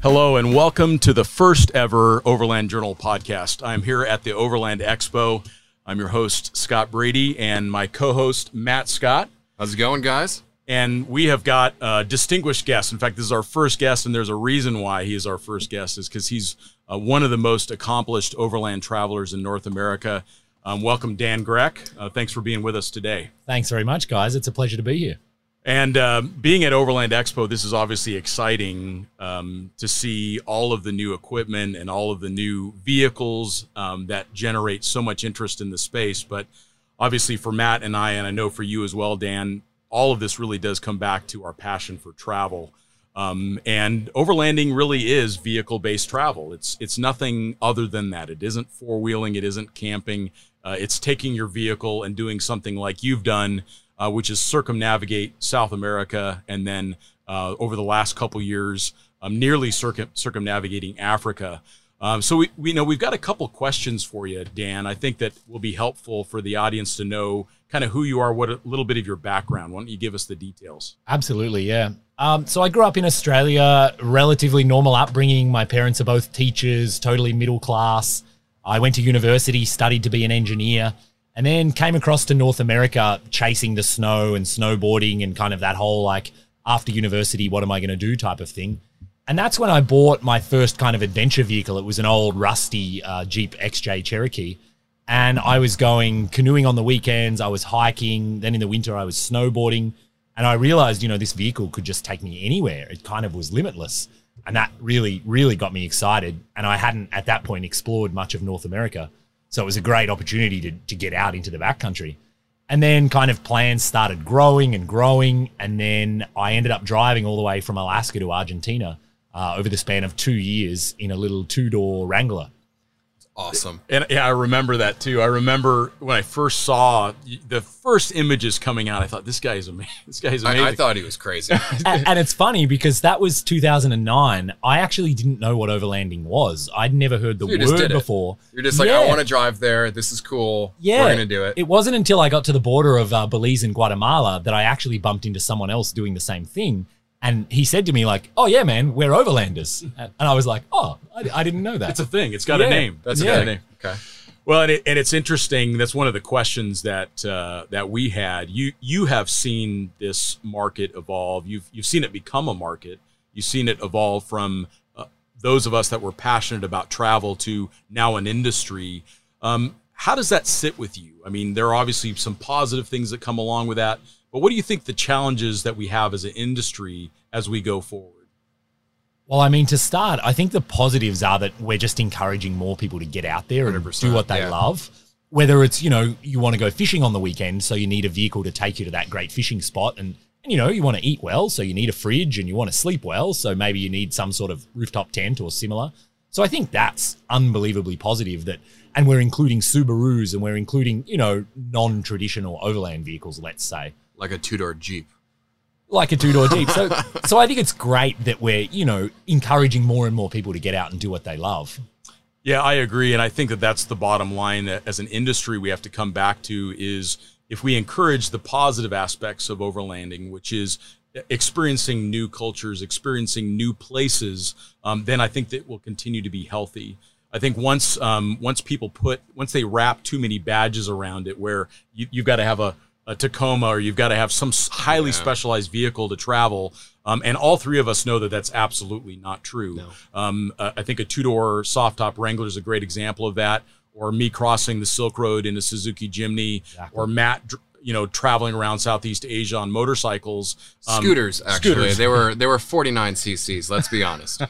Hello and welcome to the first ever Overland Journal podcast. I'm here at the Overland Expo. I'm your host, Scott Brady, and my co host, Matt Scott. How's it going, guys? And we have got a distinguished guest. In fact, this is our first guest, and there's a reason why he is our first guest, is because he's uh, one of the most accomplished overland travelers in North America. Um, welcome, Dan Grec. Uh, thanks for being with us today. Thanks very much, guys. It's a pleasure to be here. And um, being at Overland Expo, this is obviously exciting um, to see all of the new equipment and all of the new vehicles um, that generate so much interest in the space. But obviously, for Matt and I, and I know for you as well, Dan, all of this really does come back to our passion for travel. Um, and overlanding really is vehicle-based travel. It's it's nothing other than that. It isn't four wheeling. It isn't camping. Uh, it's taking your vehicle and doing something like you've done uh, which is circumnavigate South America, and then uh, over the last couple years, um, nearly circum- circumnavigating Africa. Um, so we, we know we've got a couple questions for you, Dan. I think that will be helpful for the audience to know kind of who you are, what a little bit of your background. Why don't you give us the details? Absolutely, yeah. Um, so I grew up in Australia, relatively normal upbringing. My parents are both teachers, totally middle class. I went to university, studied to be an engineer and then came across to North America chasing the snow and snowboarding and kind of that whole like after university, what am I going to do type of thing. And that's when I bought my first kind of adventure vehicle. It was an old rusty uh, Jeep XJ Cherokee. And I was going canoeing on the weekends, I was hiking. Then in the winter, I was snowboarding. And I realized, you know, this vehicle could just take me anywhere. It kind of was limitless. And that really, really got me excited. And I hadn't at that point explored much of North America. So it was a great opportunity to, to get out into the backcountry. And then kind of plans started growing and growing. And then I ended up driving all the way from Alaska to Argentina uh, over the span of two years in a little two door Wrangler awesome. And yeah, I remember that too. I remember when I first saw the first images coming out. I thought this guy is amazing. This guy is amazing. I, I thought he was crazy. and, and, it's funny because that was 2009. I actually didn't know what overlanding was. I'd never heard the so word before. You're just like, yeah. I want to drive there. This is cool. Yeah, we're gonna do it. It wasn't until I got to the border of uh, Belize and Guatemala that I actually bumped into someone else doing the same thing. And he said to me like, "Oh yeah, man, we're overlanders." And I was like, "Oh, I, I didn't know that." It's a thing. It's got yeah. a name. That's yeah. a name. Okay. Well, and, it, and it's interesting. That's one of the questions that uh, that we had. You you have seen this market evolve. You've you've seen it become a market. You've seen it evolve from uh, those of us that were passionate about travel to now an industry. Um, how does that sit with you? I mean, there are obviously some positive things that come along with that, but what do you think the challenges that we have as an industry as we go forward? Well, I mean, to start, I think the positives are that we're just encouraging more people to get out there and do what they yeah. love. Whether it's, you know, you want to go fishing on the weekend, so you need a vehicle to take you to that great fishing spot. And, and, you know, you want to eat well, so you need a fridge and you want to sleep well. So maybe you need some sort of rooftop tent or similar. So I think that's unbelievably positive that, and we're including Subarus and we're including, you know, non traditional overland vehicles, let's say. Like a two door Jeep like a two door Jeep. So, so I think it's great that we're, you know, encouraging more and more people to get out and do what they love. Yeah, I agree. And I think that that's the bottom line that as an industry we have to come back to is if we encourage the positive aspects of overlanding, which is experiencing new cultures, experiencing new places, um, then I think that will continue to be healthy. I think once um, once people put once they wrap too many badges around it, where you, you've got to have a a Tacoma or you've got to have some highly yeah. specialized vehicle to travel. Um, and all three of us know that that's absolutely not true. No. Um, uh, I think a two door soft top Wrangler is a great example of that. Or me crossing the Silk Road in a Suzuki Jimny, exactly. or Matt, you know, traveling around Southeast Asia on motorcycles, um, scooters. Actually, scooters. they were they were 49 cc's. Let's be honest,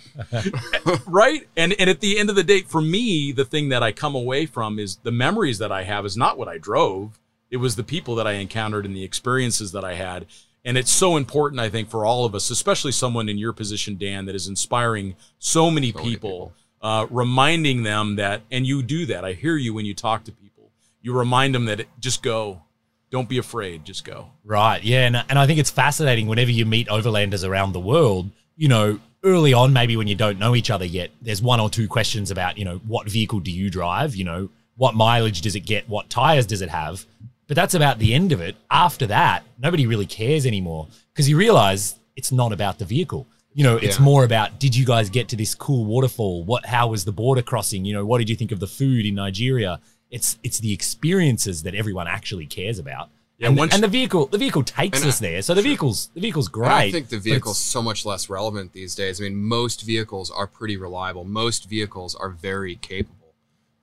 right? And and at the end of the day, for me, the thing that I come away from is the memories that I have is not what I drove it was the people that I encountered and the experiences that I had. And it's so important, I think, for all of us, especially someone in your position, Dan, that is inspiring so many so people, many people. Uh, reminding them that, and you do that. I hear you when you talk to people. You remind them that it, just go. Don't be afraid. Just go. Right. Yeah. And, and I think it's fascinating whenever you meet overlanders around the world, you know, early on, maybe when you don't know each other yet, there's one or two questions about, you know, what vehicle do you drive? You know, what mileage does it get? What tires does it have? But that's about the end of it. After that, nobody really cares anymore because you realize it's not about the vehicle. You know, it's yeah. more about did you guys get to this cool waterfall? What how was the border crossing? You know, what did you think of the food in Nigeria? It's it's the experiences that everyone actually cares about. Yeah, and, once, and the vehicle the vehicle takes us there. So the vehicle's the vehicle's great. I think the vehicle's so much less relevant these days. I mean, most vehicles are pretty reliable. Most vehicles are very capable.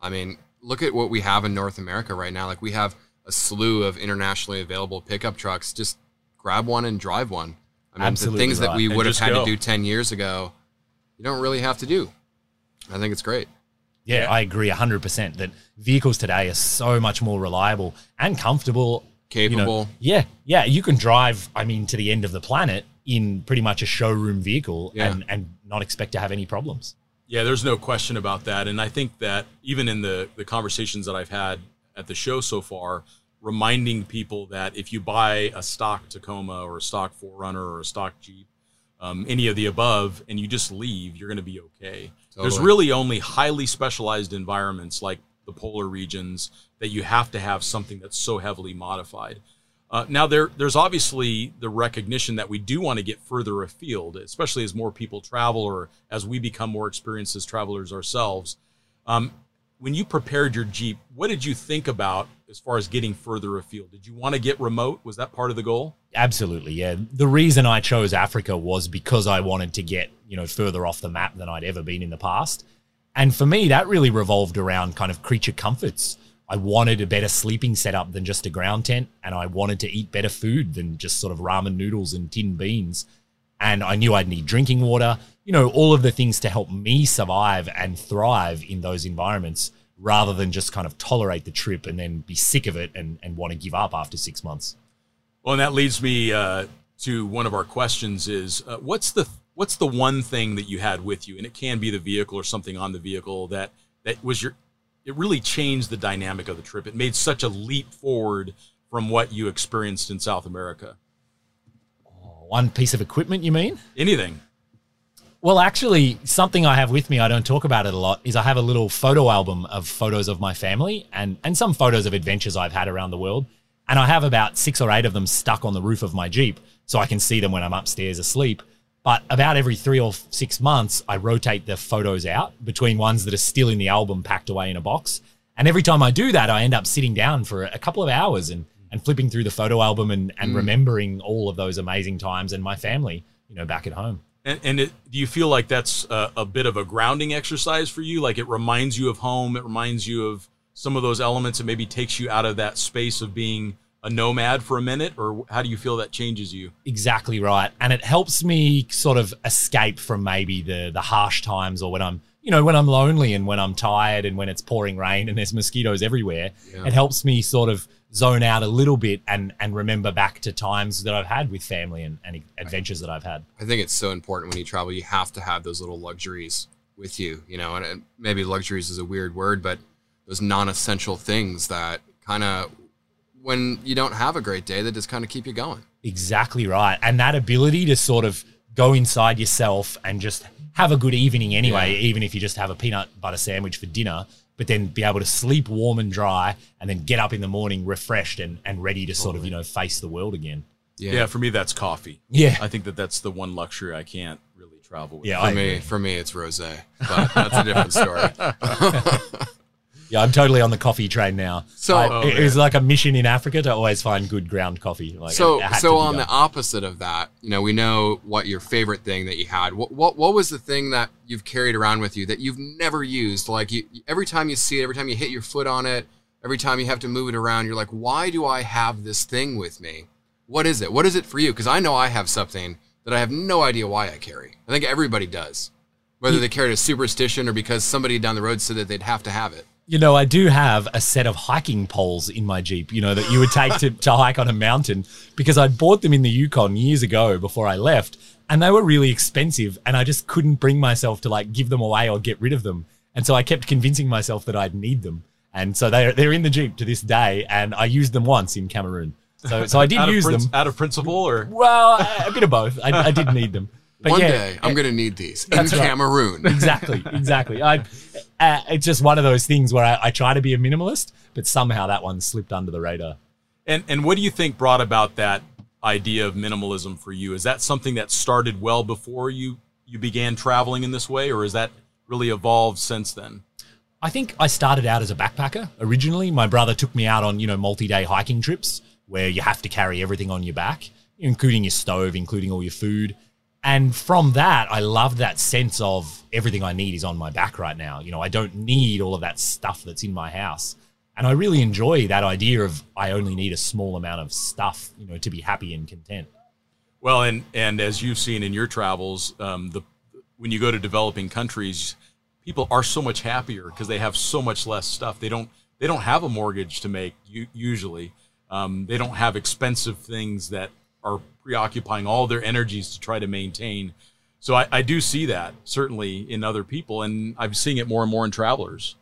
I mean, look at what we have in North America right now. Like we have a slew of internationally available pickup trucks. Just grab one and drive one. I mean, Absolutely the things right. that we would have had go. to do 10 years ago, you don't really have to do. I think it's great. Yeah, yeah, I agree 100% that vehicles today are so much more reliable and comfortable. Capable. You know, yeah, yeah. You can drive, I mean, to the end of the planet in pretty much a showroom vehicle yeah. and, and not expect to have any problems. Yeah, there's no question about that. And I think that even in the, the conversations that I've had at the show so far, reminding people that if you buy a stock Tacoma or a stock 4Runner or a stock Jeep, um, any of the above, and you just leave, you're going to be okay. Totally. There's really only highly specialized environments like the polar regions that you have to have something that's so heavily modified. Uh, now there, there's obviously the recognition that we do want to get further afield, especially as more people travel or as we become more experienced as travelers ourselves. Um, when you prepared your Jeep, what did you think about as far as getting further afield? Did you want to get remote? Was that part of the goal? Absolutely, yeah. The reason I chose Africa was because I wanted to get, you know, further off the map than I'd ever been in the past. And for me, that really revolved around kind of creature comforts. I wanted a better sleeping setup than just a ground tent, and I wanted to eat better food than just sort of ramen noodles and tin beans. And I knew I'd need drinking water, you know, all of the things to help me survive and thrive in those environments rather than just kind of tolerate the trip and then be sick of it and, and want to give up after six months. Well, and that leads me uh, to one of our questions is uh, what's the what's the one thing that you had with you, and it can be the vehicle or something on the vehicle that that was your it really changed the dynamic of the trip. It made such a leap forward from what you experienced in South America. One piece of equipment, you mean? Anything. Well, actually, something I have with me, I don't talk about it a lot, is I have a little photo album of photos of my family and, and some photos of adventures I've had around the world. And I have about six or eight of them stuck on the roof of my Jeep so I can see them when I'm upstairs asleep. But about every three or six months, I rotate the photos out between ones that are still in the album packed away in a box. And every time I do that, I end up sitting down for a couple of hours and, and flipping through the photo album and, and mm. remembering all of those amazing times and my family, you know, back at home. And, and it, do you feel like that's a, a, bit of a grounding exercise for you? Like it reminds you of home, it reminds you of some of those elements, and maybe takes you out of that space of being a nomad for a minute, or how do you feel that changes you? Exactly right, and it helps me sort of escape from maybe the the harsh times, or when I'm you know when I'm lonely and when I'm tired and when it's pouring rain and there's mosquitoes everywhere. Yeah. It helps me sort of zone out a little bit and and remember back to times that I've had with family and, and adventures that I've had. I think it's so important when you travel. You have to have those little luxuries with you, you know, and maybe luxuries is a weird word, but those non-essential things that kind of when you don't have a great day that just kind of keep you going. Exactly right. And that ability to sort of go inside yourself and just have a good evening anyway, yeah. even if you just have a peanut butter sandwich for dinner but then be able to sleep warm and dry and then get up in the morning refreshed and, and ready to sort of, you know, face the world again. Yeah. yeah, for me that's coffee. Yeah. I think that that's the one luxury I can't really travel with. Yeah, for I me, agree. for me it's rosé, but that's a different story. Yeah, I'm totally on the coffee train now. So I, oh, it, it was like a mission in Africa to always find good ground coffee. Like so, so on the opposite of that, you know, we know what your favorite thing that you had. What what what was the thing that you've carried around with you that you've never used? Like you, every time you see it, every time you hit your foot on it, every time you have to move it around, you're like, why do I have this thing with me? What is it? What is it for you? Because I know I have something that I have no idea why I carry. I think everybody does, whether they carry a superstition or because somebody down the road said that they'd have to have it. You know, I do have a set of hiking poles in my Jeep, you know, that you would take to, to hike on a mountain because I bought them in the Yukon years ago before I left and they were really expensive and I just couldn't bring myself to like give them away or get rid of them. And so I kept convincing myself that I'd need them. And so they're, they're in the Jeep to this day and I used them once in Cameroon. So, so I did use them. Out of principle or? Well, a bit of both. I, I did need them. But One yeah, day I'm going to need these in right. Cameroon. exactly, exactly. I, uh, it's just one of those things where I, I, try to be a minimalist, but somehow that one slipped under the radar. And and what do you think brought about that idea of minimalism for you? Is that something that started well before you you began traveling in this way, or has that really evolved since then? I think I started out as a backpacker originally. My brother took me out on, you know, multi-day hiking trips where you have to carry everything on your back, including your stove, including all your food. And from that, I love that sense of everything I need is on my back right now. You know, I don't need all of that stuff that's in my house. And I really enjoy that idea of I only need a small amount of stuff, you know, to be happy and content. Well, and and as you've seen in your travels, um, the when you go to developing countries, people are so much happier because they have so much less stuff. They don't they don't have a mortgage to make usually. Um, they don't have expensive things that are preoccupying all their energies to try to maintain. So I, I do see that certainly in other people, and I'm seeing it more and more in travelers.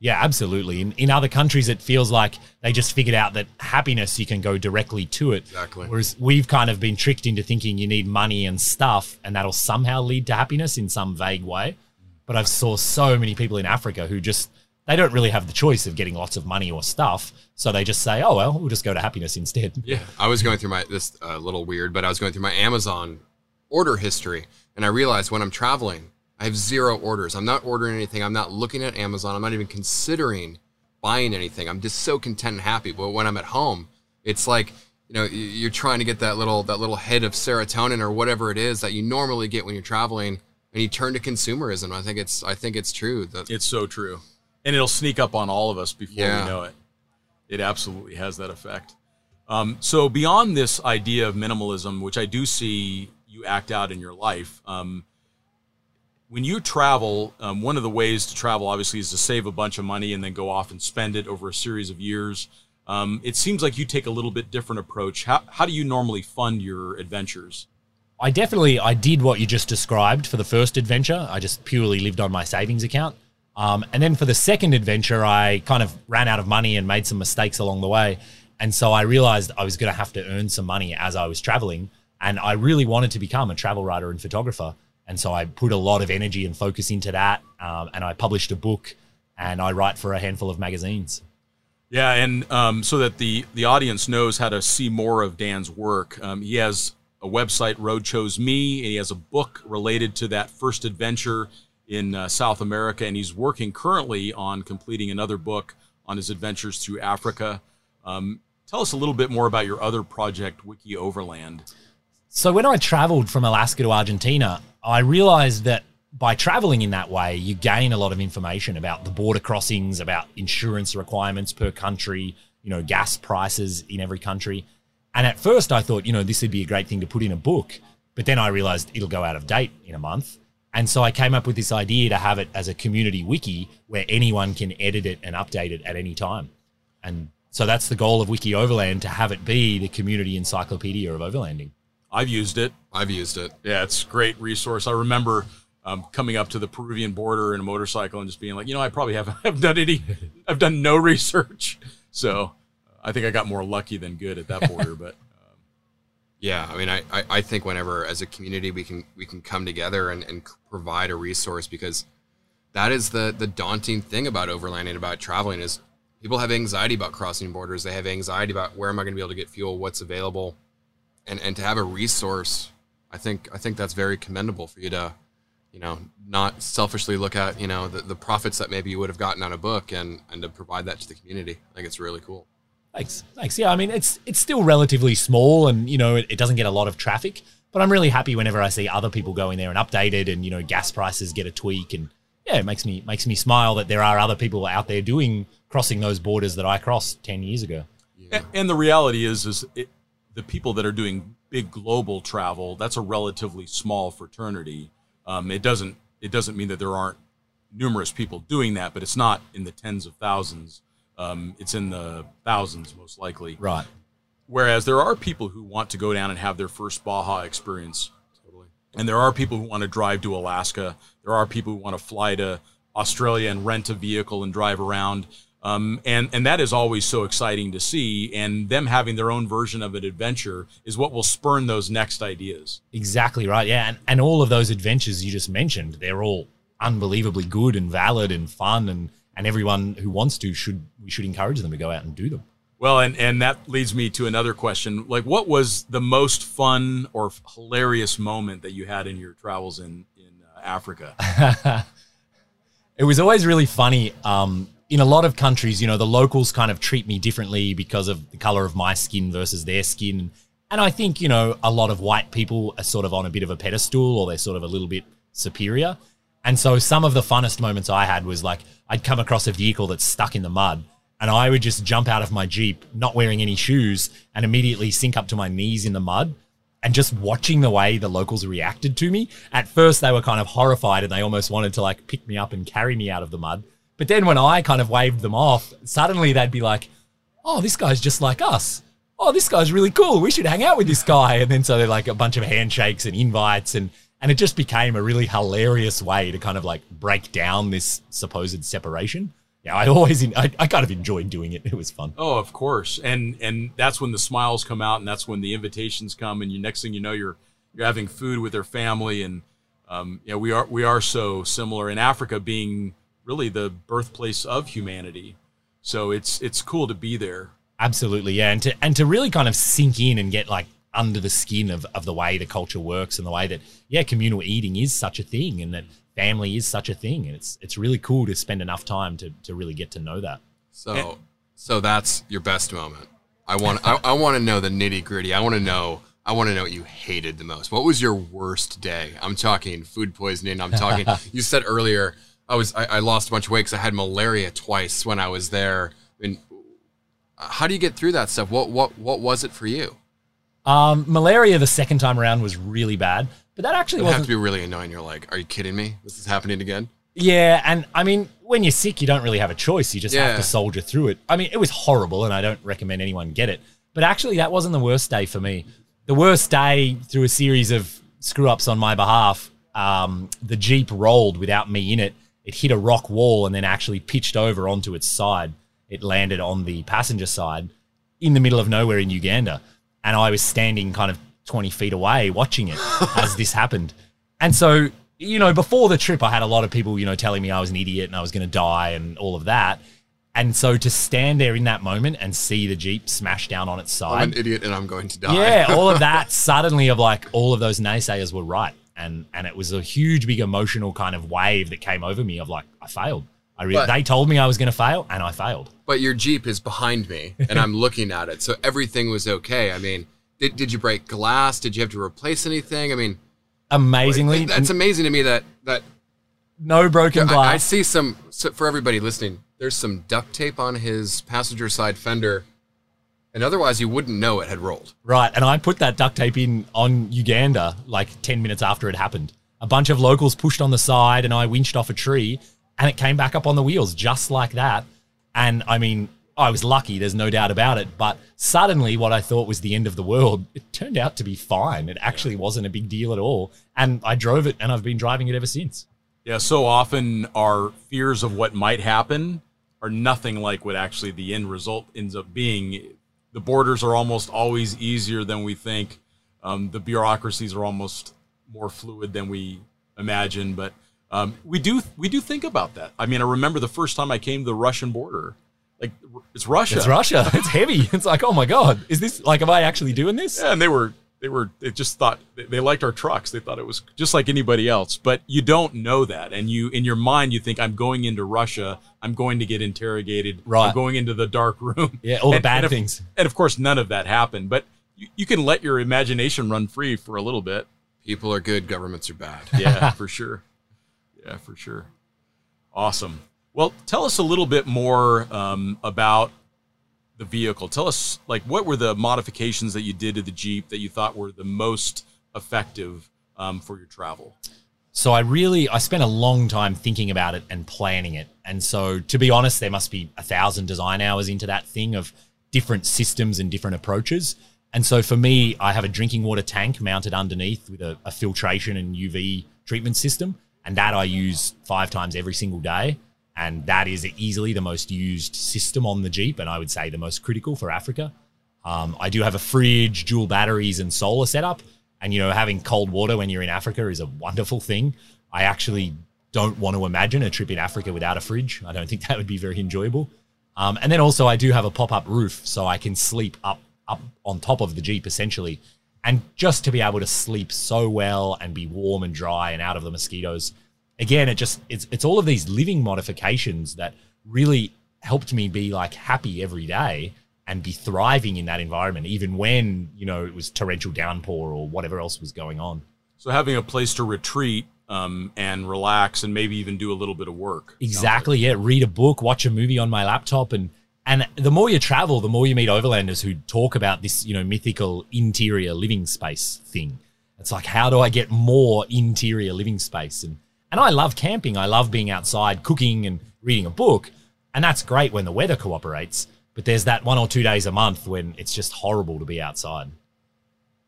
Yeah, absolutely. In, in other countries, it feels like they just figured out that happiness you can go directly to it. Exactly. Whereas we've kind of been tricked into thinking you need money and stuff, and that'll somehow lead to happiness in some vague way. But I've saw so many people in Africa who just they don't really have the choice of getting lots of money or stuff, so they just say, "Oh well, we'll just go to happiness instead." Yeah, I was going through my this a uh, little weird, but I was going through my Amazon order history, and I realized when I'm traveling, I have zero orders. I'm not ordering anything. I'm not looking at Amazon. I'm not even considering buying anything. I'm just so content and happy. But when I'm at home, it's like you know you're trying to get that little that little hit of serotonin or whatever it is that you normally get when you're traveling and you turn to consumerism. I think it's I think it's true that it's so true, and it'll sneak up on all of us before yeah. we know it. It absolutely has that effect. Um, so beyond this idea of minimalism, which I do see you act out in your life, um, when you travel, um, one of the ways to travel obviously is to save a bunch of money and then go off and spend it over a series of years. Um, it seems like you take a little bit different approach. How, how do you normally fund your adventures? I definitely I did what you just described for the first adventure. I just purely lived on my savings account. Um, and then for the second adventure, I kind of ran out of money and made some mistakes along the way. And so I realized I was going to have to earn some money as I was traveling. And I really wanted to become a travel writer and photographer. And so I put a lot of energy and focus into that. Um, and I published a book and I write for a handful of magazines. Yeah, and um, so that the the audience knows how to see more of Dan's work, um, he has a website, Road Chose Me, and he has a book related to that first adventure in uh, South America, and he's working currently on completing another book on his adventures through Africa. Um, tell us a little bit more about your other project, Wiki Overland. So, when I traveled from Alaska to Argentina, I realized that by traveling in that way, you gain a lot of information about the border crossings, about insurance requirements per country, you know, gas prices in every country. And at first, I thought, you know, this would be a great thing to put in a book. But then I realized it'll go out of date in a month. And so I came up with this idea to have it as a community wiki where anyone can edit it and update it at any time. And so that's the goal of Wiki Overland to have it be the community encyclopedia of overlanding. I've used it. I've used it. Yeah, it's a great resource. I remember um, coming up to the Peruvian border in a motorcycle and just being like, you know, I probably haven't have done any, I've done no research. So I think I got more lucky than good at that border, but. Yeah, I mean, I, I, I, think whenever as a community we can we can come together and, and provide a resource because that is the the daunting thing about overlanding about traveling is people have anxiety about crossing borders. They have anxiety about where am I going to be able to get fuel, what's available, and and to have a resource, I think I think that's very commendable for you to, you know, not selfishly look at you know the, the profits that maybe you would have gotten on a book and and to provide that to the community. I think it's really cool. Thanks. Thanks. Yeah, I mean, it's it's still relatively small, and you know, it, it, doesn't get a lot of traffic. But I'm really happy whenever I see other people go in there and updated, and you know, gas prices get a tweak, and yeah, it makes me makes me smile that there are other people out there doing crossing those borders that I crossed ten years ago. Yeah. And the reality is, is it, the people that are doing big global travel, that's a relatively small fraternity. Um, it doesn't it doesn't mean that there aren't numerous people doing that, but it's not in the tens of thousands um, it's in the thousands, most likely. Right. Whereas there are people who want to go down and have their first Baja experience. Totally. And there are people who want to drive to Alaska. There are people who want to fly to Australia and rent a vehicle and drive around. Um, and and that is always so exciting to see. And them having their own version of an adventure is what will spurn those next ideas. Exactly right. Yeah, and and all of those adventures you just mentioned, they're all unbelievably good and valid and fun and and everyone who wants to should we should encourage them to go out and do them. Well, and and that leads me to another question. Like, what was the most fun or hilarious moment that you had in your travels in in uh, Africa? it was always really funny. Um, in a lot of countries, you know, the locals kind of treat me differently because of the color of my skin versus their skin. And I think, you know, a lot of white people are sort of on a bit of a pedestal or they're sort of a little bit superior. And so some of the funnest moments I had was like I'd come across a vehicle that's stuck in the mud and I would just jump out of my Jeep, not wearing any shoes, and immediately sink up to my knees in the mud. And just watching the way the locals reacted to me. At first, they were kind of horrified and they almost wanted to like pick me up and carry me out of the mud. But then when I kind of waved them off, suddenly they'd be like, oh, this guy's just like us oh, this guy's really cool. We should hang out with this guy. And then so they're like a bunch of handshakes and invites and and it just became a really hilarious way to kind of like break down this supposed separation. Yeah, I always I, I kind of enjoyed doing it. It was fun. Oh, of course. And and that's when the smiles come out and that's when the invitations come and you next thing you know you're you're having food with their family and um, yeah, we are we are so similar in Africa being really the birthplace of humanity. So it's it's cool to be there Absolutely, yeah, and to and to really kind of sink in and get like under the skin of, of the way the culture works and the way that yeah, communal eating is such a thing and that family is such a thing, and it's it's really cool to spend enough time to to really get to know that. So, and, so that's your best moment. I want I, I want to know the nitty gritty. I want to know I want to know what you hated the most. What was your worst day? I'm talking food poisoning. I'm talking. you said earlier I was I, I lost a bunch of weight because I had malaria twice when I was there. I mean, how do you get through that stuff? What what what was it for you? Um, malaria the second time around was really bad, but that actually would have to be really annoying. You're like, are you kidding me? This is happening again. Yeah, and I mean, when you're sick, you don't really have a choice. You just yeah. have to soldier through it. I mean, it was horrible, and I don't recommend anyone get it. But actually, that wasn't the worst day for me. The worst day through a series of screw ups on my behalf. Um, the jeep rolled without me in it. It hit a rock wall and then actually pitched over onto its side it landed on the passenger side in the middle of nowhere in Uganda. And I was standing kind of 20 feet away watching it as this happened. And so, you know, before the trip, I had a lot of people, you know, telling me I was an idiot and I was going to die and all of that. And so to stand there in that moment and see the Jeep smash down on its side. I'm an idiot and I'm going to die. Yeah, all of that suddenly of like all of those naysayers were right. And and it was a huge, big emotional kind of wave that came over me of like, I failed. I really, they told me I was going to fail, and I failed. But your Jeep is behind me, and I'm looking at it, so everything was okay. I mean, did, did you break glass? Did you have to replace anything? I mean, amazingly, that's amazing to me that that no broken glass. I, I see some so for everybody listening. There's some duct tape on his passenger side fender, and otherwise you wouldn't know it had rolled. Right, and I put that duct tape in on Uganda like ten minutes after it happened. A bunch of locals pushed on the side, and I winched off a tree and it came back up on the wheels just like that. And I mean, I was lucky, there's no doubt about it. But suddenly, what I thought was the end of the world, it turned out to be fine. It actually wasn't a big deal at all. And I drove it and I've been driving it ever since. Yeah, so often our fears of what might happen are nothing like what actually the end result ends up being. The borders are almost always easier than we think. Um, the bureaucracies are almost more fluid than we imagine. But um, we do we do think about that. I mean, I remember the first time I came to the Russian border. Like it's Russia. It's Russia. It's heavy. It's like, oh my god, is this like? Am I actually doing this? Yeah, and they were they were they just thought they liked our trucks. They thought it was just like anybody else. But you don't know that, and you in your mind you think I'm going into Russia. I'm going to get interrogated. Right. I'm going into the dark room. Yeah, all and, the bad and things. Of, and of course, none of that happened. But you, you can let your imagination run free for a little bit. People are good. Governments are bad. Yeah, for sure. Yeah, for sure. Awesome. Well, tell us a little bit more um, about the vehicle. Tell us, like, what were the modifications that you did to the Jeep that you thought were the most effective um, for your travel? So I really I spent a long time thinking about it and planning it. And so to be honest, there must be a thousand design hours into that thing of different systems and different approaches. And so for me, I have a drinking water tank mounted underneath with a, a filtration and UV treatment system and that I use five times every single day. And that is easily the most used system on the Jeep, and I would say the most critical for Africa. Um, I do have a fridge, dual batteries, and solar setup. And you know, having cold water when you're in Africa is a wonderful thing. I actually don't want to imagine a trip in Africa without a fridge. I don't think that would be very enjoyable. Um, and then also I do have a pop up roof, so I can sleep up up on top of the Jeep essentially, and just to be able to sleep so well and be warm and dry and out of the mosquitoes. Again, it just it's it's all of these living modifications that really helped me be like happy every day and be thriving in that environment, even when you know it was torrential downpour or whatever else was going on. So having a place to retreat um, and relax and maybe even do a little bit of work. Exactly. Yeah. Read a book, watch a movie on my laptop, and and the more you travel, the more you meet overlanders who talk about this, you know, mythical interior living space thing. It's like, how do I get more interior living space? And and I love camping. I love being outside, cooking and reading a book, and that's great when the weather cooperates. But there's that one or two days a month when it's just horrible to be outside.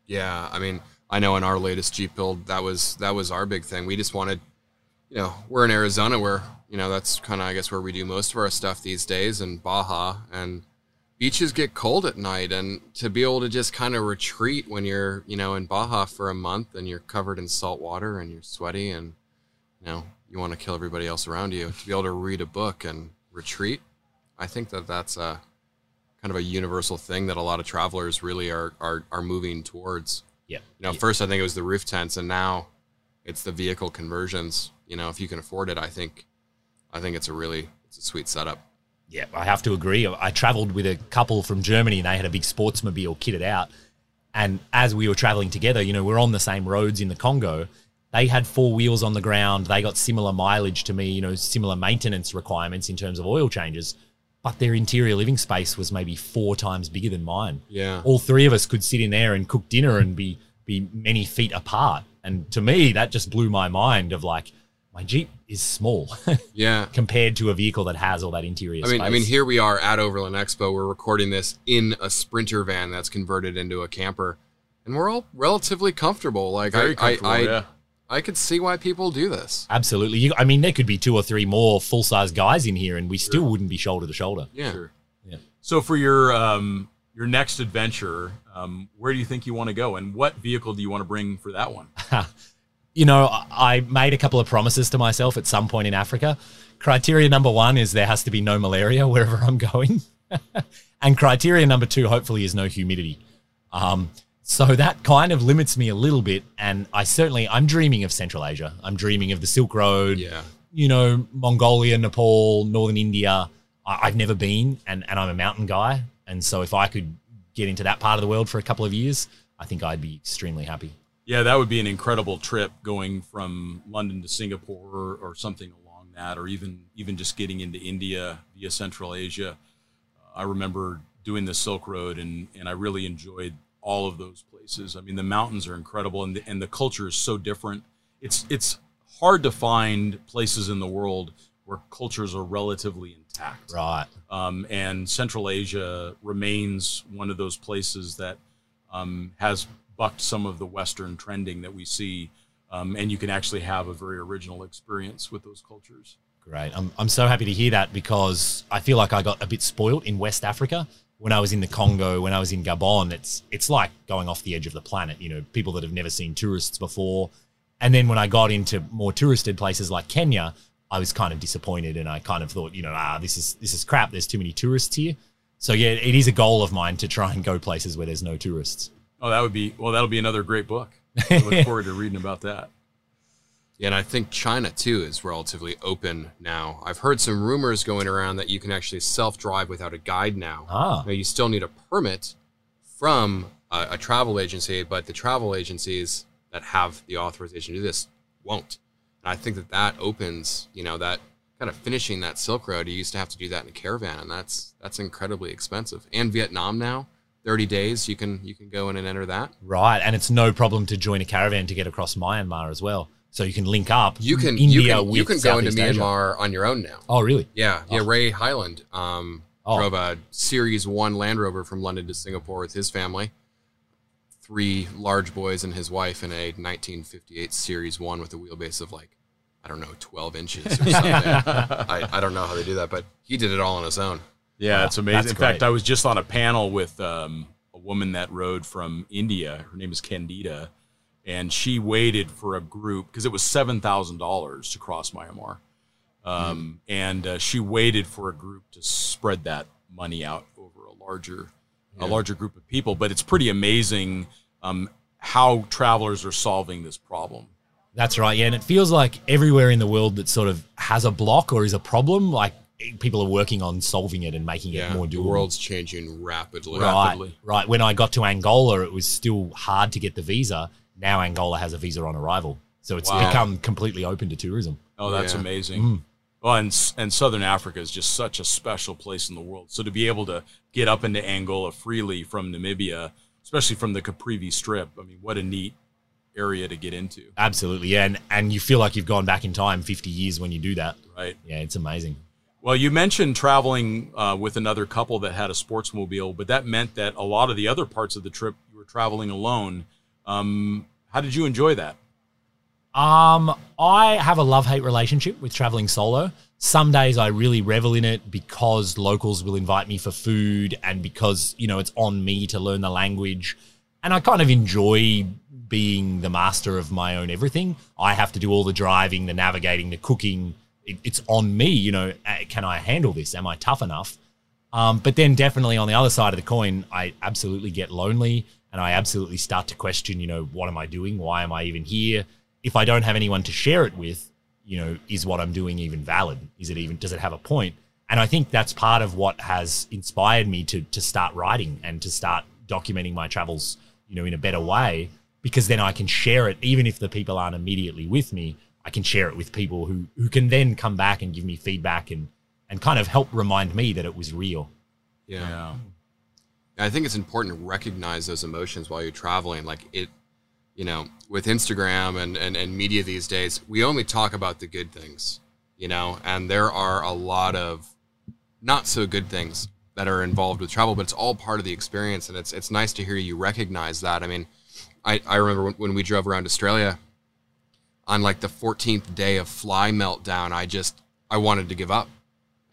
Yeah, I mean, I know in our latest Jeep build, that was that was our big thing. We just wanted, you know, we're in Arizona where you know that's kind of I guess where we do most of our stuff these days, and Baja and beaches get cold at night, and to be able to just kind of retreat when you're you know in Baja for a month and you're covered in salt water and you're sweaty and you know you want to kill everybody else around you to be able to read a book and retreat. I think that that's a kind of a universal thing that a lot of travelers really are are, are moving towards. Yeah. You know, first I think it was the roof tents, and now it's the vehicle conversions. You know, if you can afford it, I think, I think it's a really it's a sweet setup. Yeah, I have to agree. I traveled with a couple from Germany, and they had a big sportsmobile kitted out. And as we were traveling together, you know, we're on the same roads in the Congo. They had four wheels on the ground. They got similar mileage to me, you know, similar maintenance requirements in terms of oil changes but their interior living space was maybe four times bigger than mine. Yeah. All three of us could sit in there and cook dinner and be be many feet apart. And to me, that just blew my mind of like, my Jeep is small. yeah. Compared to a vehicle that has all that interior I mean, space. I mean, here we are at Overland Expo. We're recording this in a Sprinter van that's converted into a camper, and we're all relatively comfortable. Like Very I, comfortable, I, I, yeah. I could see why people do this. Absolutely. You, I mean, there could be two or three more full size guys in here, and we still wouldn't be shoulder to shoulder. Yeah. Sure. Yeah. So for your um, your next adventure, um, where do you think you want to go, and what vehicle do you want to bring for that one? you know, I I made a couple of promises to myself at some point in Africa. Criteria number one is there has to be no malaria wherever I'm going. and criteria number two, hopefully, is no humidity. Um, so that kind of limits me a little bit. And I certainly, I'm dreaming of Central Asia. I'm dreaming of the Silk Road, Yeah. you know, Mongolia, Nepal, Northern India. I, I've never been, and, and I'm a mountain guy. And so if I could get into that part of the world for a couple of years, I think I'd be extremely happy. Yeah, that would be an incredible trip going from London to Singapore or, or something along that, or even even just getting into India via Central Asia. Uh, I remember doing the Silk Road, and and I really enjoyed all of those places. I mean, the mountains are incredible, and the, and the culture is so different. It's it's hard to find places in the world where cultures are relatively intact. Right. Um, and Central Asia remains one of those places that um, has bucked some of the Western trending that we see. Um, and you can actually have a very original experience with those cultures. Great. I'm, I'm so happy to hear that because I feel like I got a bit spoilt in West Africa. When I was in the Congo, when I was in Gabon, it's it's like going off the edge of the planet, you know, people that have never seen tourists before. And then when I got into more touristed places like Kenya, I was kind of disappointed and I kind of thought, you know, ah, this is this is crap. There's too many tourists here. So yeah, it is a goal of mine to try and go places where there's no tourists. Oh, that would be well. That'll be another great book. I look forward to reading about that. Yeah, and I think China too is relatively open now. I've heard some rumors going around that you can actually self-drive without a guide now. Ah. Now, you still need a permit from a, a travel agency, but the travel agencies that have the authorization to do this won't. And I think that that opens, you know, that kind of finishing that Silk Road. You used to have to do that in a caravan, and that's that's incredibly expensive. And Vietnam now, thirty days, you can you can go in and enter that. Right. And it's no problem to join a caravan to get across Myanmar as well. So you can link up You can India you can, with you can go into Asia. Myanmar on your own now. Oh, really? Yeah, yeah. Oh. Ray Highland um, Oh. drove a Series One Land Rover from London to Singapore with his family. Three large boys and his wife in a 1958 Series One with a wheelbase of like, I don't know, 12 inches or something. I, I don't know how they do that, but he did it all on his own. Yeah, Wow, it's amazing. that's In fact, great. I was just on a panel with um, a woman that rode from India. Her name is Candida, and she waited for a group because it was seven thousand dollars to cross Myanmar, um, and uh, she waited for a group to spread that money out over a larger Yeah. a larger group of people. But it's pretty amazing um, how travelers are solving this problem. That's right. Yeah. And it feels like everywhere in the world that sort of has a block or is a problem, like people are working on solving it and making Yeah, it more doable. the world's changing rapidly. right. rapidly. Right. When I got to Angola, it was still hard to get the visa. Now Angola has a visa on arrival. So it's Wow. become completely open to tourism. Oh, that's Yeah. amazing. Mm. Well, and, and Southern Africa is just such a special place in the world. So to be able to get up into Angola freely from Namibia, especially from the Caprivi Strip, I mean, what a neat area to get into, Absolutely. Yeah. And, and you feel like you've gone back in time 50 years when you do that. right? Yeah. It's amazing. Well, you mentioned traveling uh, with another couple that had a sportsmobile, but that meant that a lot of the other parts of the trip you were traveling alone. Um, how did you enjoy that? Um, I have a love hate relationship with traveling solo. Some days I really revel in it because locals will invite me for food and because, you know, it's on me to learn the language. And I kind of enjoy being the master of my own everything. I have to do all the driving, the navigating, the cooking. It, it's on me, you know, can I handle this? Am I tough enough? Um, but then definitely on the other side of the coin, I absolutely get lonely and I absolutely start to question, you know, what am I doing? Why am I even here? If I don't have anyone to share it with, you know, is what I'm doing even valid? Is it even, does it have a point? And I think that's part of what has inspired me to, to start writing and to start documenting my travels, you know, in a better way, because then I can share it, even if the people aren't immediately with me, I can share it with people who, who can then come back and give me feedback and, and kind of help remind me that it was real. Yeah. I think it's important to recognize those emotions while you're traveling. Like it, you know, with Instagram and, and, and media these days, we only talk about the good things, you know, and there are a lot of not so good things that are involved with travel, but it's all part of the experience. And it's, it's nice to hear you recognize that. I mean, I, I remember when, we drove around Australia on like the 14th day of fly meltdown, I just, I wanted to give up.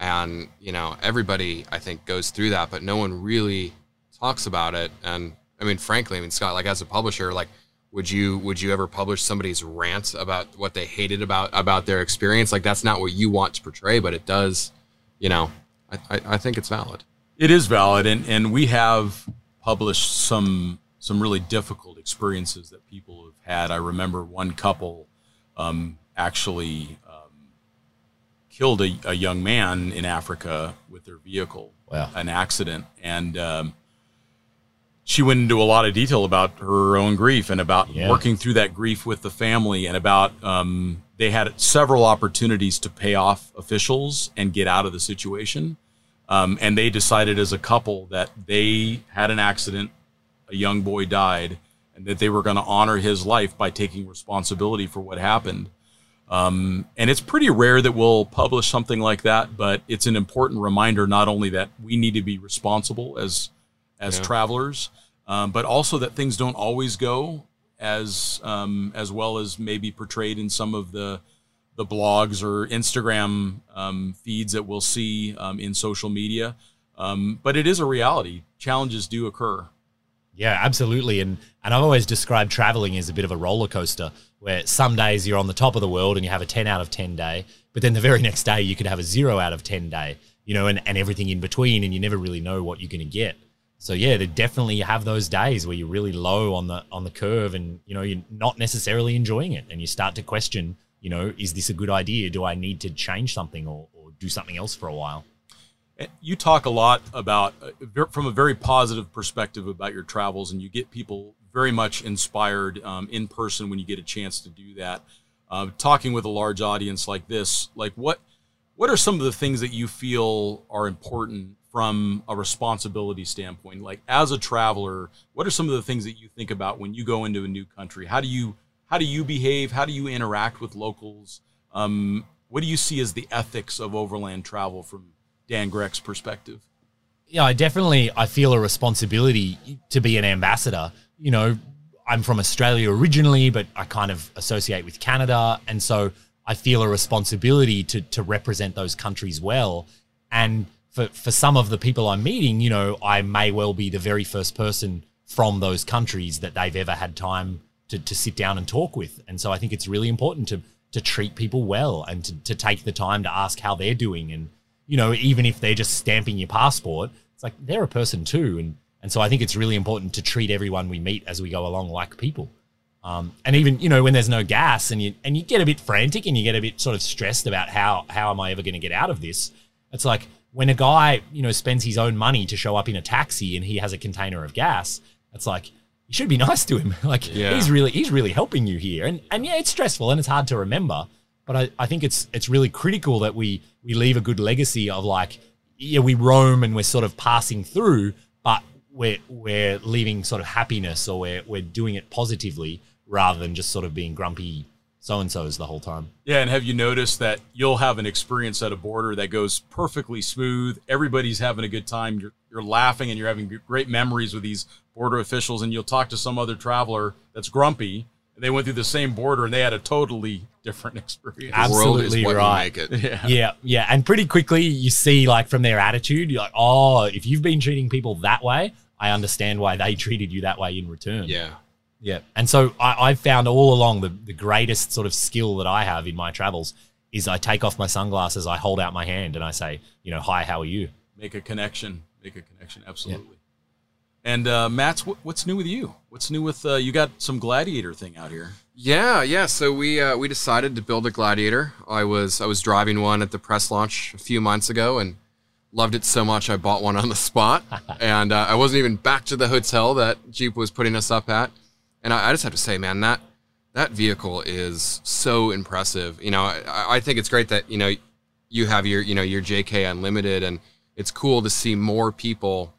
And, you know, everybody I think goes through that, but no one really talks about it. And I mean, frankly, I mean, Scott, like as a publisher, like, would you would you ever publish somebody's rant about what they hated about about their experience? Like that's not what you want to portray, but it does. You know, I, I, I think it's valid. It is valid, and and we have published some some really difficult experiences that people have had. I remember one couple um, actually um, killed a, a young man in Africa with their vehicle, Wow. an accident, and um, she went into a lot of detail about her own grief and about Yeah. working through that grief with the family and about um, they had several opportunities to pay off officials and get out of the situation. Um, and they decided as a couple that they had an accident, a young boy died, and that they were going to honor his life by taking responsibility for what happened. Um, and it's pretty rare that we'll publish something like that, but it's an important reminder not only that we need to be responsible as as Yeah. travelers, um, but also that things don't always go as um, as well as maybe portrayed in some of the the blogs or Instagram um, feeds that we'll see um, in social media. Um, but it is a reality. Challenges do occur. Yeah, absolutely. And and I've always described traveling as a bit of a roller coaster where some days you're on the top of the world and you have a 10 out of 10 day, but then the very next day you could have a 0 out of 10 day, you know, and, and everything in between and you never really know what you're going to get. So yeah, they definitely have those days where you're really low on the on the curve and you know you're not necessarily enjoying it and you start to question, you know, is this a good idea? Do I need to change something or, or do something else for a while? You talk a lot about, uh, from a very positive perspective about your travels, and you get people very much inspired um, in person when you get a chance to do that. Uh, talking with a large audience like this, like what what are some of the things that you feel are important from a responsibility standpoint? Like as a traveler, what are some of the things that you think about when you go into a new country? How do you how do you behave? How do you interact with locals? Um, what do you see as the ethics of overland travel from Dan Grec's perspective? yeah, I definitely I feel a responsibility to be an ambassador. You know, I'm from Australia originally, but I kind of associate with Canada, and so I feel a responsibility to to represent those countries well. And for for some of the people I'm meeting, you know, I may well be the very first person from those countries that they've ever had time to to sit down and talk with. And so I think it's really important to to treat people well and to, to take the time to ask how they're doing and you know even if they're just stamping your passport it's like they're a person too and and so i think it's really important to treat everyone we meet as we go along like people um, and even you know when there's no gas and you and you get a bit frantic and you get a bit sort of stressed about how how am I ever going to get out of this? It's like when a guy you know spends his own money to show up in a taxi and he has a container of gas. It's like you should be nice to him. like Yeah. he's really he's really helping you here. And and yeah, it's stressful and it's hard to remember. But I, I think it's it's really critical that we we leave a good legacy of like yeah we roam and we're sort of passing through, but we're we're leaving sort of happiness or we're we're doing it positively rather than just sort of being grumpy so and so's the whole time. Yeah, and have you noticed that you'll have an experience at a border that goes perfectly smooth? Everybody's having a good time. You're, you're laughing and you're having great memories with these border officials. And you'll talk to some other traveler that's grumpy. And they went through the same border and they had a totally different experience. The world is Absolutely what you right. make it. Yeah. Yeah, yeah, and pretty quickly you see like from their attitude, you're like, oh, if you've been treating people that way, I understand why they treated you that way in return. Yeah. Yeah. And so I, I've found all along the, the greatest sort of skill that I have in my travels is I take off my sunglasses, I hold out my hand, and I say, you know, hi, how are you? Make a connection. Make a connection. Absolutely. And uh, Matt's, what, what's new with you? What's new with uh, you? Got some gladiator thing out here. Yeah, yeah. So we uh, we decided to build a Gladiator. I was I was driving one at the press launch a few months ago and loved it so much I bought one on the spot. and uh, I wasn't even back to the hotel that Jeep was putting us up at. And I, I just have to say, man, that that vehicle is so impressive. You know, I, I think it's great that you know you have your you know your JK Unlimited, and it's cool to see more people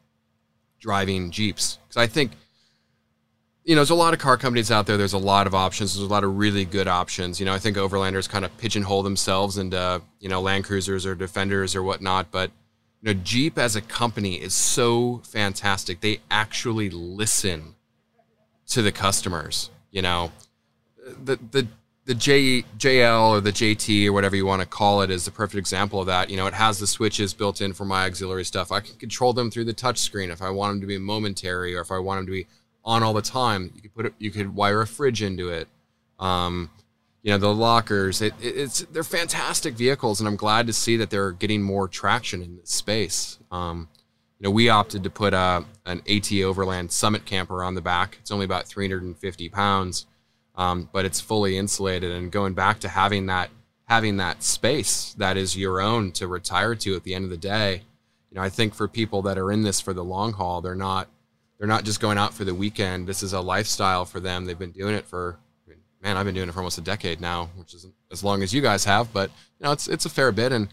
driving Jeeps because I think you know, there's a lot of car companies out there. There's a lot of options. There's a lot of really good options. You know, I think Overlanders kind of pigeonhole themselves into, you know, Land Cruisers or Defenders or whatnot. But, you know, Jeep as a company is so fantastic. They actually listen to the customers. You know, the, the, the J, JL or the JT or whatever you want to call it is the perfect example of that. You know, it has the switches built in for my auxiliary stuff. I can control them through the touch screen if I want them to be momentary or if I want them to be on all the time. You could put it, you could wire a fridge into it. Um, you know, the lockers. It, it, it's they're fantastic vehicles, and I'm glad to see that they're getting more traction in this space. Um, you know, we opted to put a, an AT Overland Summit camper on the back. It's only about 350 pounds, um, but it's fully insulated. And going back to having that having that space that is your own to retire to at the end of the day, you know, I think for people that are in this for the long haul, they're not they're not just going out for the weekend. This is a lifestyle for them. They've been doing it for, man, I've been doing it for almost a decade now, which isn't as long as you guys have, but you know, it's it's a fair bit, and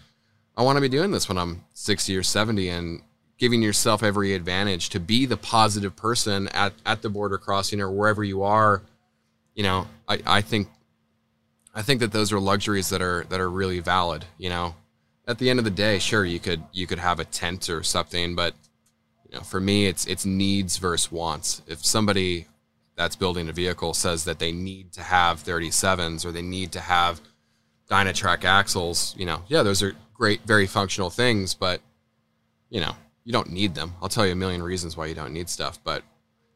I want to be doing this when I'm 60 or 70, and giving yourself every advantage to be the positive person at at the border crossing or wherever you are. You know, I I think I think that those are luxuries that are that are really valid. You know, at the end of the day, sure you could you could have a tent or something, but you know, for me, it's it's needs versus wants. If somebody that's building a vehicle says that they need to have 37s or they need to have Dynatrac axles, you know, yeah, those are great, very functional things, but you know, you don't need them. I'll tell you a million reasons why you don't need stuff, but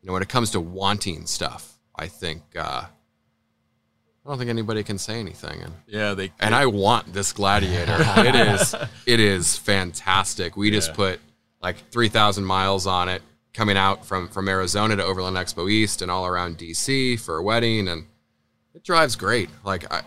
you know, when it comes to wanting stuff, I think uh, I don't think anybody can say anything. And Yeah, they and I want this Gladiator. it is it is fantastic. We just put like 3,000 miles on it coming out from from Arizona to Overland Expo East and all around DC for a wedding and it drives great. Like I,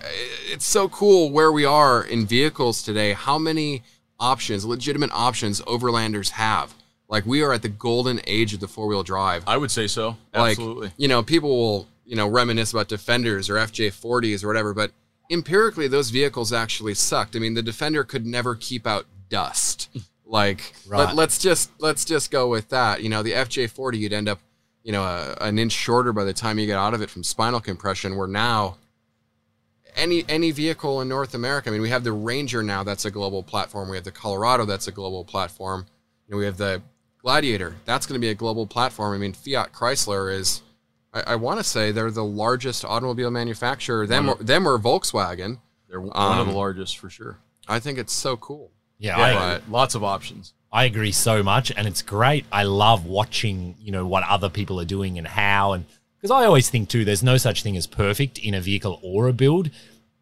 it's so cool where we are in vehicles today. How many options, legitimate options overlanders have. Like we are at the golden age of the four-wheel drive I would say so. like Absolutely. you know people will you know reminisce about defenders or fj40s or whatever but empirically those vehicles actually sucked i mean the defender could never keep out dust like Right. let, us just let's just go with that you know the fj40 you'd end up you know a, an inch shorter by the time you get out of it from spinal compression where now any any vehicle in north america i mean we have the ranger now that's a global platform we have the colorado that's a global platform and we have the gladiator that's going to be a global platform i mean fiat chrysler is i, I want to say they're the largest automobile manufacturer them or, them or volkswagen They're one of um, the largest for sure. i think it's so cool Yeah, Yeah, I, lots of options. I agree so much, and it's great. I love watching, you know, what other people are doing and how, and because I always think too, there's no such thing as perfect in a vehicle or a build,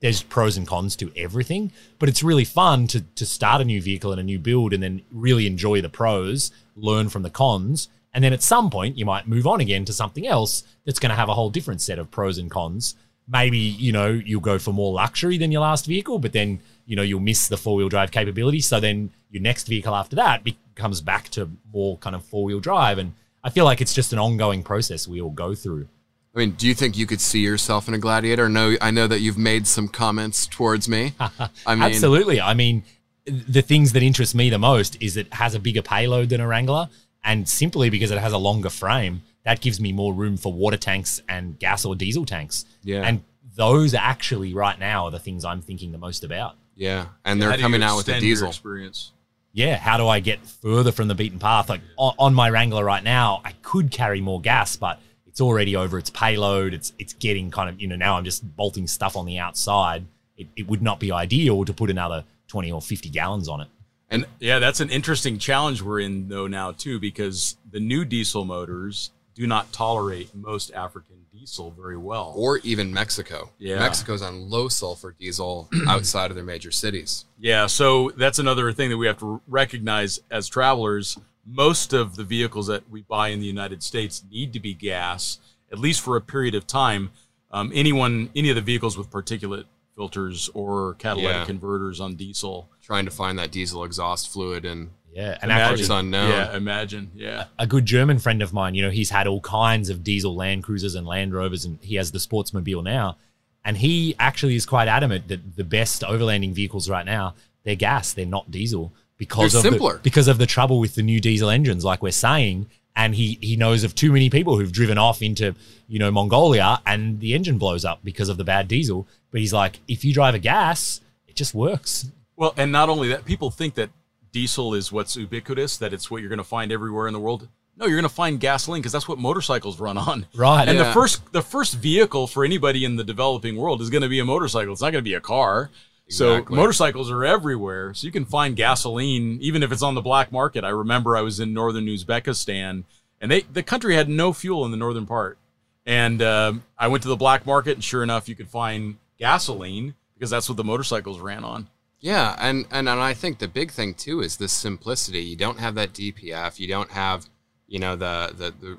there's pros and cons to everything, but it's really fun to to start a new vehicle and a new build and then really enjoy the pros, learn from the cons, and then at some point you might move on again to something else that's going to have a whole different set of pros and cons. Maybe, you know, you'll go for more luxury than your last vehicle, but then, you know, you'll miss the four-wheel drive capability, so then your next vehicle after that comes back to more kind of four-wheel drive and I feel like it's just an ongoing process we all go through. I mean, do you think you could see yourself in a Gladiator? No, I know that you've made some comments towards me. I mean, absolutely. I mean, the things that interest me the most is it has a bigger payload than a Wrangler, and simply because it has a longer frame, that gives me more room for water tanks and gas or diesel tanks. Yeah, and those actually right now are the things I'm thinking the most about. Yeah, and they're coming out with a diesel experience. Yeah, how do I get further from the beaten path? Like on, on my Wrangler right now, I could carry more gas, but it's already over its payload. It's it's getting kind of you know now I'm just bolting stuff on the outside. It, it would not be ideal to put another twenty or fifty gallons on it. And yeah, that's an interesting challenge we're in though now too because the new diesel motors do not tolerate most African diesel very well, or even Mexico. Yeah, Mexico's on low sulfur diesel outside of their major cities. Yeah, so that's another thing that we have to recognize as travelers most of the vehicles that we buy in the United States need to be gas, at least for a period of time. Um, anyone, any of the vehicles with particulate filters or catalytic yeah. converters on diesel, trying to find that diesel exhaust fluid and yeah, and imagine, actually, unknown. Yeah, imagine. Yeah, a good German friend of mine, you know, he's had all kinds of diesel Land Cruisers and Land Rovers, and he has the Sportsmobile now. And he actually is quite adamant that the best overlanding vehicles right now they're gas, they're not diesel because They're of simpler. The, because of the trouble with the new diesel engines, like we're saying. And he he knows of too many people who've driven off into you know Mongolia and the engine blows up because of the bad diesel. But he's like, if you drive a gas, it just works. Well, and not only that, people think that diesel is what's ubiquitous, that it's what you're going to find everywhere in the world. No, you're going to find gasoline because that's what motorcycles run on. Right. And yeah. the first the first vehicle for anybody in the developing world is going to be a motorcycle. It's not going to be a car. Exactly. So motorcycles are everywhere. So you can find gasoline even if it's on the black market. I remember I was in northern Uzbekistan and they the country had no fuel in the northern part. And um, I went to the black market and sure enough you could find gasoline because that's what the motorcycles ran on. Yeah, and, and and I think the big thing too is the simplicity. You don't have that DPF. You don't have, you know, the the, the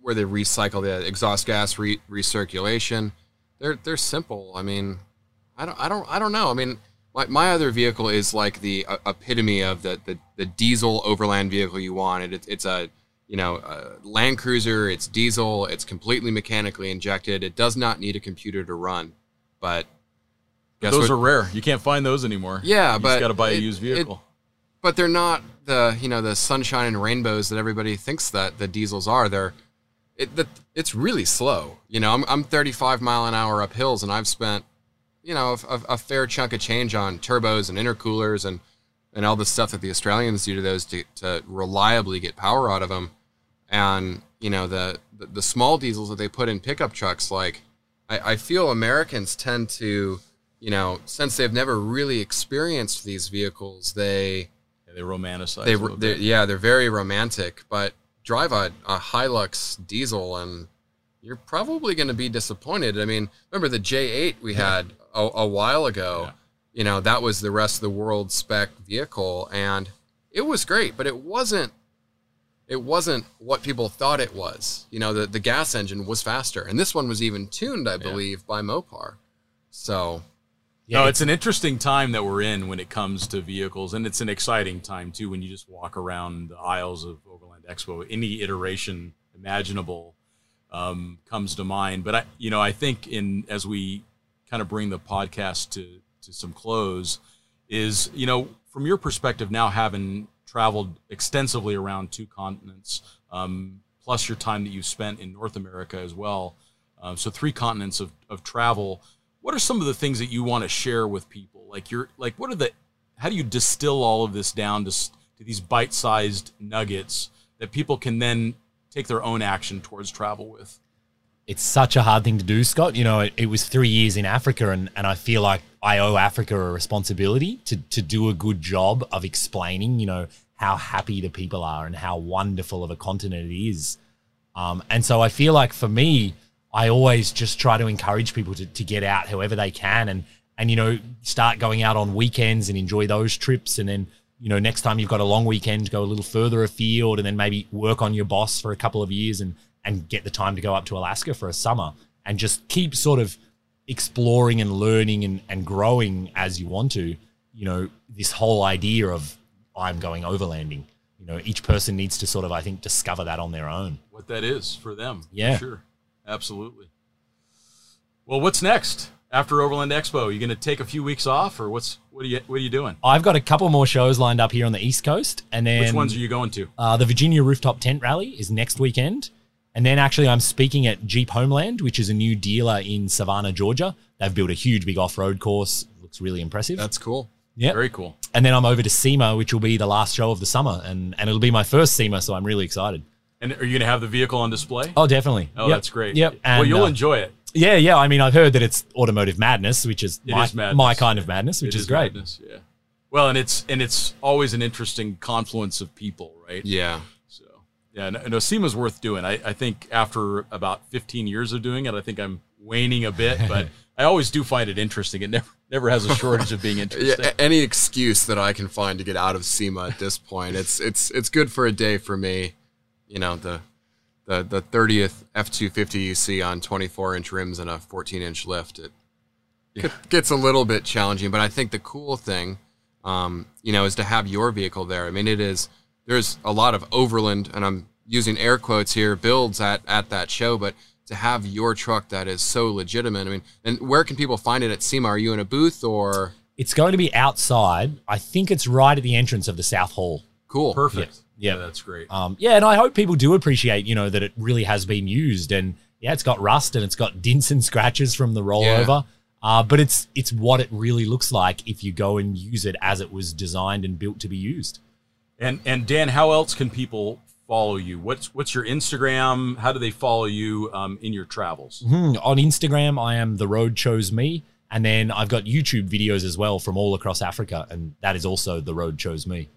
where they recycle the exhaust gas re- recirculation. They're they're simple. I mean, I don't, I don't, I don't know. I mean, my, my other vehicle is like the uh, epitome of the, the, the diesel overland vehicle you wanted. It, it's a, you know, a Land Cruiser. It's diesel. It's completely mechanically injected. It does not need a computer to run. But those are rare. You can't find those anymore. Yeah, you but got to buy a used vehicle. It, but they're not the you know the sunshine and rainbows that everybody thinks that the diesels are. They're it, the, it's really slow. You know, I'm, I'm 35 mile an hour up hills, and I've spent you know a, a, fair chunk of change on turbos and intercoolers and and all the stuff that the Australians do to those to, to reliably get power out of them. And you know the, the, the small diesels that they put in pickup trucks, like I, I feel Americans tend to, you know, since they've never really experienced these vehicles, they yeah, they romanticize. They, they yeah, they're very romantic, but drive a, a Hilux diesel and you're probably going to be disappointed. I mean, remember the J8 we had a, a while ago. Yeah. You know, that was the rest of the world spec vehicle, and it was great, but it wasn't. It wasn't what people thought it was. You know, the, the gas engine was faster, and this one was even tuned, I believe, yeah. by Mopar. So, yeah, no, it's, it's an interesting time that we're in when it comes to vehicles, and it's an exciting time too when you just walk around the aisles of Overland Expo. Any iteration imaginable um, comes to mind, but I, you know, I think in as we kind of bring the podcast to to some close is you know from your perspective now having traveled extensively around two continents um, plus your time that you've spent in north america as well um, so three continents of, of travel what are some of the things that you want to share with people like you're like what are the how do you distill all of this down to, to these bite-sized nuggets that people can then take their own action towards travel with it's such a hard thing to do, Scott. You know, it, it, was three years in Africa, and, and I feel like I owe Africa a responsibility to, to do a good job of explaining, you know, how happy the people are and how wonderful of a continent it is. Um, and so I feel like for me, I always just try to encourage people to, to get out however they can and and you know start going out on weekends and enjoy those trips and then you know next time you've got a long weekend go a little further afield and then maybe work on your boss for a couple of years and and get the time to go up to Alaska for a summer and just keep sort of exploring and learning and, and growing as you want to you know this whole idea of i'm going overlanding you know each person needs to sort of i think discover that on their own what that is for them. for Yeah. sure, absolutely. Well, what's next after Overland Expo? You going to take a few weeks off, or what's what are you what are you doing? i've got a couple more shows lined up here on the east coast and then Which ones are you going to? Uh, the Virginia Rooftop Tent Rally is next weekend. And then actually, I'm speaking at Jeep Homeland, which is a new dealer in Savannah, Georgia. They've built a huge big off road course. Looks really impressive. That's cool. yeah. Very cool. And then I'm over to SEMA, which will be the last show of the summer. And, and it'll be my first SEMA, so I'm really excited. And are you going to have the vehicle on display? Oh, definitely. Oh, Yep. that's great. Yep. well, you'll uh, enjoy it. Yeah, yeah. I mean, I've heard that it's automotive madness, which is, my, is madness. my kind of madness, which It is, great. madness, Yeah. Well, and it's and it's always an interesting confluence of people, right? Yeah. So yeah, no, no SEMA's worth doing. I, I think after about 15 years of doing it, I think I'm waning a bit, but I always do find it interesting. It never never has a shortage of being interesting. a- any excuse that I can find to get out of SEMA at this point, it's it's it's good for a day for me. You know the the the thirtieth F two fifty you see on twenty four inch rims and a fourteen inch lift. It get- gets a little bit challenging, but I think the cool thing, um, you know, is to have your vehicle there. I mean, it is there's a lot of overland, and I'm using air quotes here, builds at at that show, but to have your truck that is so legitimate. I mean, and where can people find it at SEMA? Are you in a booth or? It's going to be outside. I think it's right at the entrance of the South Hall. Cool. Perfect. Yeah. Yeah, that's great. Um, yeah, and I hope people do appreciate, you know, that it really has been used. And yeah, it's got rust and it's got dints and scratches from the rollover. Uh, but it's it's what it really looks like if you go and use it as it was designed and built to be used. And and Dan, how else can people follow you? What's what's your Instagram? How do they follow you um, in your travels? Hmm, On Instagram, I am the road chose me, and then I've got YouTube videos as well from all across Africa, and that is also the road chose me.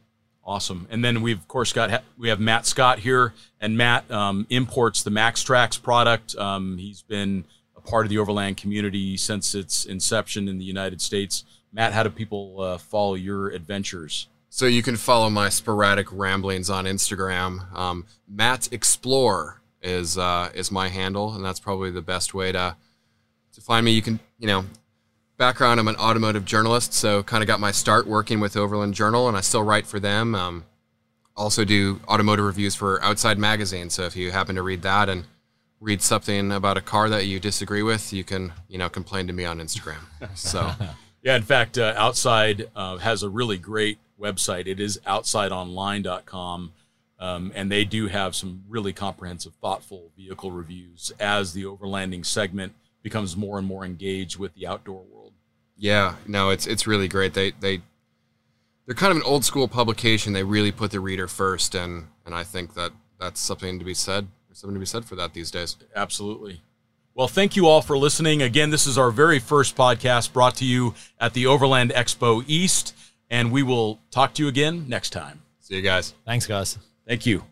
Awesome. And then we've of course got we have Matt Scott here, and Matt um, imports the MAXTRAX product. Um, he's been a part of the Overland community since its inception in the United States. Matt, how do people uh, follow your adventures? So you can follow my sporadic ramblings on Instagram. Um, Matt Explore is uh, is my handle, and that's probably the best way to to find me. You can, you know, background. I'm an automotive journalist, so kind of got my start working with Overland Journal, and I still write for them. Um, also do automotive reviews for Outside Magazine. So if you happen to read that and read something about a car that you disagree with, you can, you know, complain to me on Instagram. So. Yeah, in fact, uh, Outside uh, has a really great website. It is outsideonline.com. Um, and they do have some really comprehensive, thoughtful vehicle reviews as the overlanding segment becomes more and more engaged with the outdoor world. Yeah, no, it's it's really great. They they they're kind of an old school publication. They really put the reader first, and and I think that that's something to be said. There's something to be said for that these days. Absolutely. Well, thank you all for listening. Again, this is our very first podcast brought to you at the Overland Expo East, and we will talk to you again next time. See you guys. Thanks, guys. Thank you.